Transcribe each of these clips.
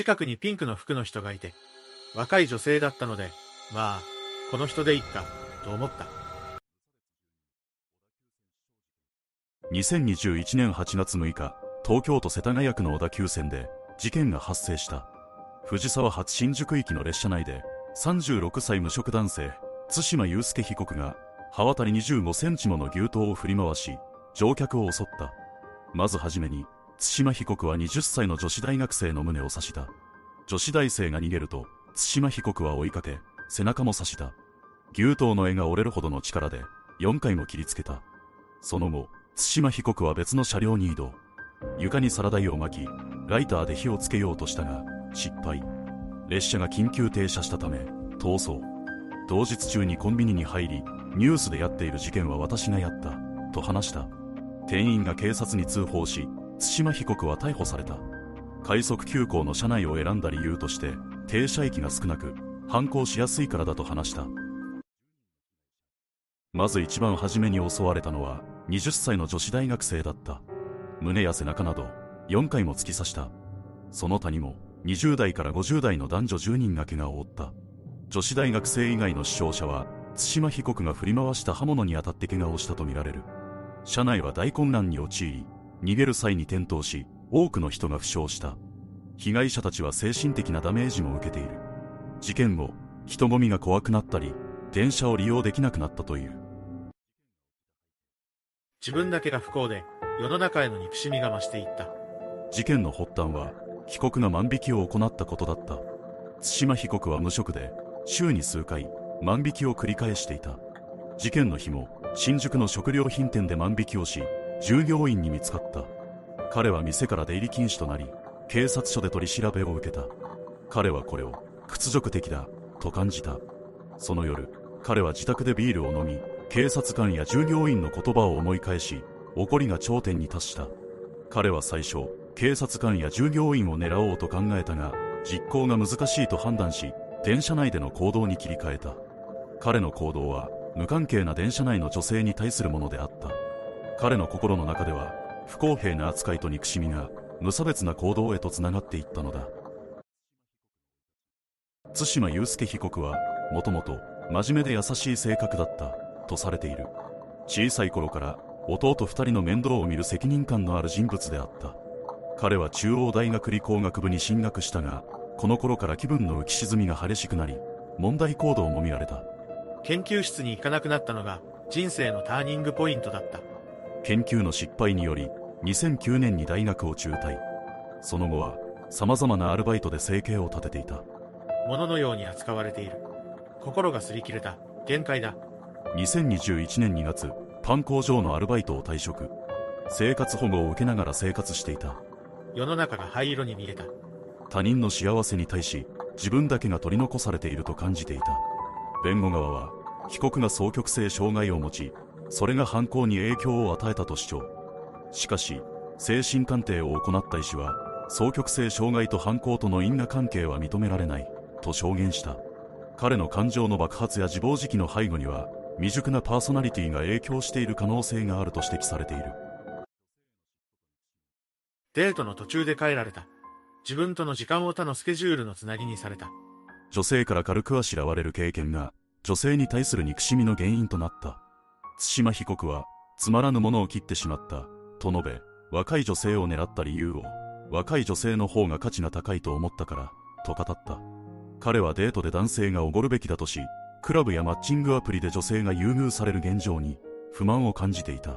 近くにピンクの服の人がいて、若い女性だったので、まあ、この人でいっか、と思った。2021年8月6日、東京都世田谷区の小田急線で事件が発生した。藤沢発新宿行きの列車内で、36歳無職男性、津島祐介被告が、刃渡り25センチもの牛刀を振り回し、乗客を襲った。まずはじめに、対馬被告は20歳の女子大学生の胸を刺した。女子大生が逃げると、対馬被告は追いかけ、背中も刺した。牛刀の柄が折れるほどの力で、4回も切りつけた。その後、対馬被告は別の車両に移動。床にサラダ油を巻き、ライターで火をつけようとしたが、失敗。列車が緊急停車したため、逃走。同日中にコンビニに入り、ニュースでやっている事件は私がやった、と話した。店員が警察に通報し、対馬被告は逮捕された。快速急行の車内を選んだ理由として、停車駅が少なく、反抗しやすいからだと話した。まず一番初めに襲われたのは、20歳の女子大学生だった。胸や背中など、4回も突き刺した。その他にも、20代から50代の男女10人が怪我を負った。女子大学生以外の死傷者は、対馬被告が振り回した刃物に当たって怪我をしたとみられる。車内は大混乱に陥り、逃げる際に転倒し、多くの人が負傷した。被害者たちは精神的なダメージも受けている。事件後、人混みが怖くなったり、電車を利用できなくなったという。自分だけが不幸で、世の中への憎しみが増していった。事件の発端は、被告が万引きを行ったことだった。対馬被告は無職で、週に数回、万引きを繰り返していた。事件の日も、新宿の食料品店で万引きをし、従業員に見つかった。彼は店から出入り禁止となり、警察署で取り調べを受けた。彼はこれを屈辱的だと感じた。その夜、彼は自宅でビールを飲み、警察官や従業員の言葉を思い返し、怒りが頂点に達した。彼は最初、警察官や従業員を狙おうと考えたが、実行が難しいと判断し、電車内での行動に切り替えた。彼の行動は、無関係な電車内の女性に対するものであった。彼の心の中では不公平な扱いと憎しみが無差別な行動へとつながっていったのだ。対馬祐介被告はもともと真面目で優しい性格だったとされている。小さい頃から弟2人の面倒を見る責任感のある人物であった。彼は中央大学理工学部に進学したがこの頃から気分の浮き沈みが激しくなり問題行動も見られた。研究室に行かなくなったのが人生のターニングポイントだった。研究の失敗により2009年に大学を中退。その後は様々なアルバイトで生計を立てていた。物のように扱われている。心が擦り切れた。限界だ。2021年2月パン工場のアルバイトを退職。生活保護を受けながら生活していた。世の中が灰色に見えた。他人の幸せに対し自分だけが取り残されていると感じていた。弁護側は被告が双極性障害を持ちそれが犯行に影響を与えたと主張。しかし精神鑑定を行った医師は双極性障害と犯行との因果関係は認められないと証言した。彼の感情の爆発や自暴自棄の背後には未熟なパーソナリティが影響している可能性があると指摘されている。デートの途中で帰られた。自分との時間を他のスケジュールのつなぎにされた。女性から軽くあしらわれる経験が女性に対する憎しみの原因となった対馬被告は、つまらぬものを切ってしまった、と述べ、若い女性を狙った理由を、若い女性の方が価値が高いと思ったから、と語った。彼はデートで男性がおごるべきだとし、クラブやマッチングアプリで女性が優遇される現状に、不満を感じていた。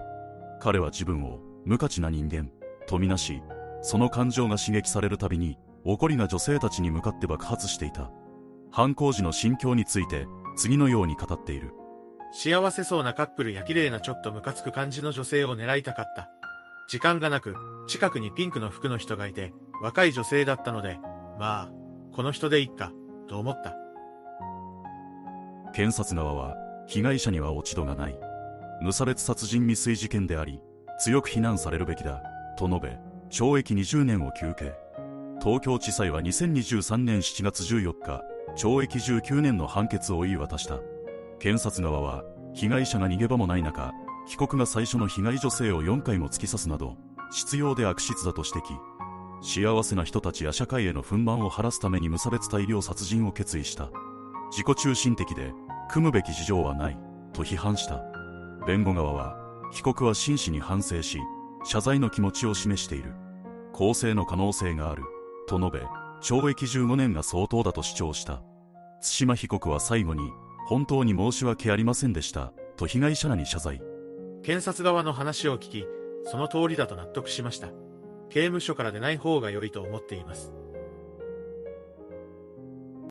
彼は自分を、無価値な人間、とみなし、その感情が刺激されるたびに、怒りが女性たちに向かって爆発していた。犯行時の心境について、次のように語っている。幸せそうなカップルや綺麗なちょっとムカつく感じの女性を狙いたかった。時間がなく、近くにピンクの服の人がいて、若い女性だったので、まあ、この人でいっか、と思った。検察側は、被害者には落ち度がない。無差別殺人未遂事件であり、強く非難されるべきだ、と述べ、懲役20年を求刑。東京地裁は2023年7月14日、懲役19年の判決を言い渡した。検察側は、被害者が逃げ場もない中、被告が最初の被害女性を4回も突き刺すなど、執拗で悪質だと指摘。幸せな人たちや社会への憤懣を晴らすために無差別大量殺人を決意した。自己中心的で、組むべき事情はない、と批判した。弁護側は、被告は真摯に反省し、謝罪の気持ちを示している。公正の可能性がある、と述べ、懲役15年が相当だと主張した。対馬被告は最後に、本当に申し訳ありませんでした、と被害者らに謝罪。検察側の話を聞き、その通りだと納得しました。刑務所から出ない方が良いと思っています。